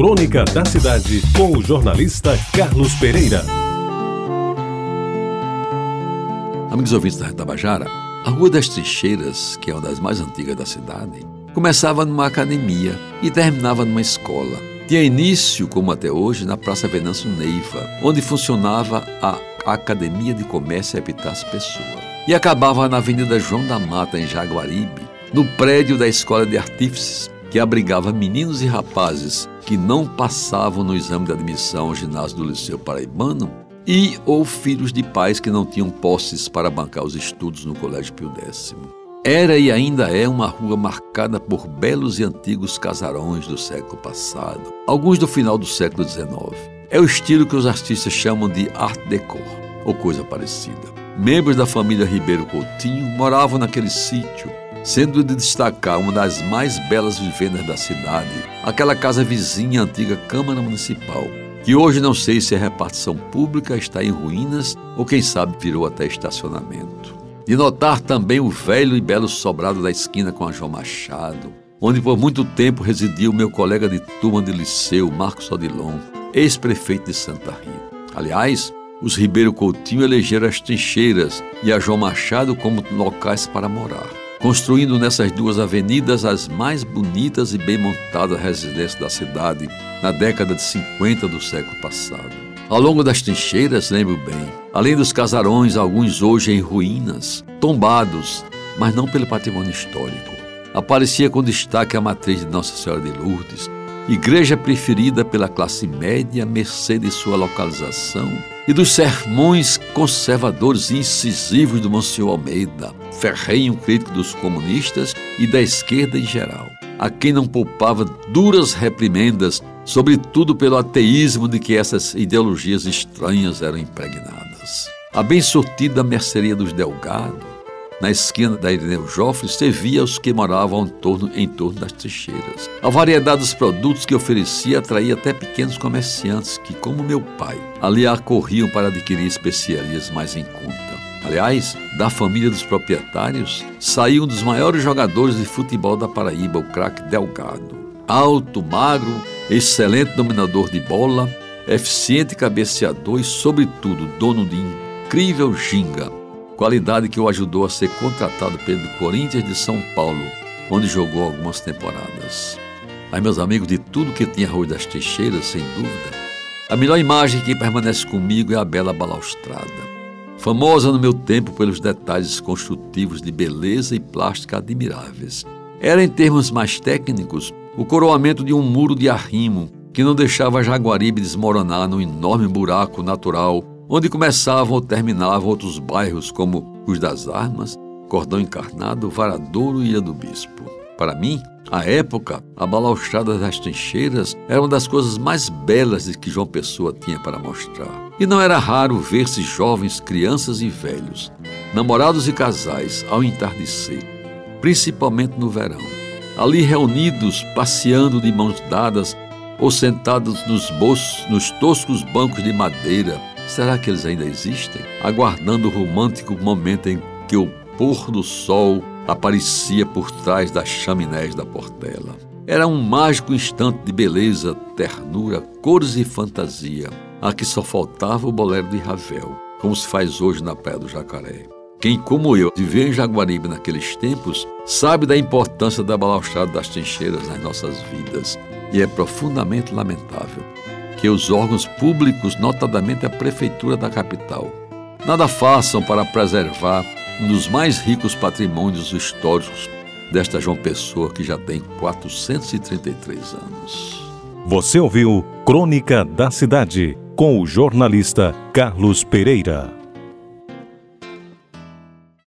Crônica da Cidade, com o jornalista Carlos Pereira. Amigos ouvintes da Retabajara, a Rua das Trincheiras, que é uma das mais antigas da cidade, começava numa academia e terminava numa escola. Tinha início, como até hoje, na Praça Venâncio Neiva, onde funcionava a Academia de Comércio Epitácio Pessoa. E acabava na Avenida João da Mata, em Jaguaribe, no prédio da Escola de Artífices, que abrigava meninos e rapazes que não passavam no exame de admissão ao ginásio do Liceu Paraibano e ou filhos de pais que não tinham posses para bancar os estudos no Colégio Pio X. Era e ainda é uma rua marcada por belos e antigos casarões do século passado, alguns do final do século XIX. É o estilo que os artistas chamam de Art Deco, ou coisa parecida. Membros da família Ribeiro Coutinho moravam naquele sítio, sendo de destacar uma das mais belas vivendas da cidade, aquela casa vizinha antiga Câmara Municipal, que hoje não sei se é repartição pública, está em ruínas ou quem sabe virou até estacionamento. De notar também o velho e belo sobrado da esquina com a João Machado, onde por muito tempo residia o meu colega de turma de liceu, Marcos Odilon, ex-prefeito de Santa Rita. Aliás, os Ribeiro Coutinho elegeram as trincheiras e a João Machado como locais para morar construindo nessas duas avenidas as mais bonitas e bem montadas residências da cidade na década de 50 do século passado. Ao longo das trincheiras, lembro bem, além dos casarões, alguns hoje em ruínas, tombados, mas não pelo patrimônio histórico. Aparecia com destaque a matriz de Nossa Senhora de Lourdes, igreja preferida pela classe média, mercê de sua localização e dos sermões conservadores e incisivos do Monsenhor Almeida, ferrenho crítico dos comunistas e da esquerda em geral, a quem não poupava duras reprimendas, sobretudo pelo ateísmo de que essas ideologias estranhas eram impregnadas. A bem sortida merceria dos Delgado, na esquina da Irineu Joffre, servia aos que moravam em torno, em torno das trincheiras. A variedade dos produtos que oferecia atraía até pequenos comerciantes que, como meu pai, ali acorriam para adquirir especiarias mais em conta. Aliás, da família dos proprietários, saiu um dos maiores jogadores de futebol da Paraíba, o craque Delgado. Alto, magro, excelente dominador de bola, eficiente cabeceador e, sobretudo, dono de incrível ginga, qualidade que o ajudou a ser contratado pelo Corinthians de São Paulo, onde jogou algumas temporadas. Aí, meus amigos, de tudo que tinha Rua das Teixeiras, sem dúvida, a melhor imagem que permanece comigo é a bela balaustrada. Famosa no meu tempo pelos detalhes construtivos de beleza e plástica admiráveis. Era, em termos mais técnicos, o coroamento de um muro de arrimo que não deixava Jaguaribe desmoronar no enorme buraco natural onde começavam ou terminavam outros bairros como os das Armas, Cordão Encarnado, Varadouro e Ilha do Bispo. Para mim, à época, a balaustrada das trincheiras era uma das coisas mais belas que João Pessoa tinha para mostrar. E não era raro ver-se jovens, crianças e velhos, namorados e casais, ao entardecer, principalmente no verão, ali reunidos, passeando de mãos dadas ou sentados nos, bolsos, nos toscos bancos de madeira, Será que eles ainda existem? Aguardando o romântico momento em que o pôr do sol aparecia por trás das chaminés da portela. Era um mágico instante de beleza, ternura, cores e fantasia, a que só faltava o bolero de Ravel, como se faz hoje na Praia do Jacaré. Quem, como eu, viveu em Jaguaribe naqueles tempos, sabe da importância da balaustrada das trincheiras nas nossas vidas, e é profundamente lamentável que os órgãos públicos, notadamente a Prefeitura da capital, nada façam para preservar um dos mais ricos patrimônios históricos desta João Pessoa que já tem 433 anos. Você ouviu Crônica da Cidade com o jornalista Carlos Pereira.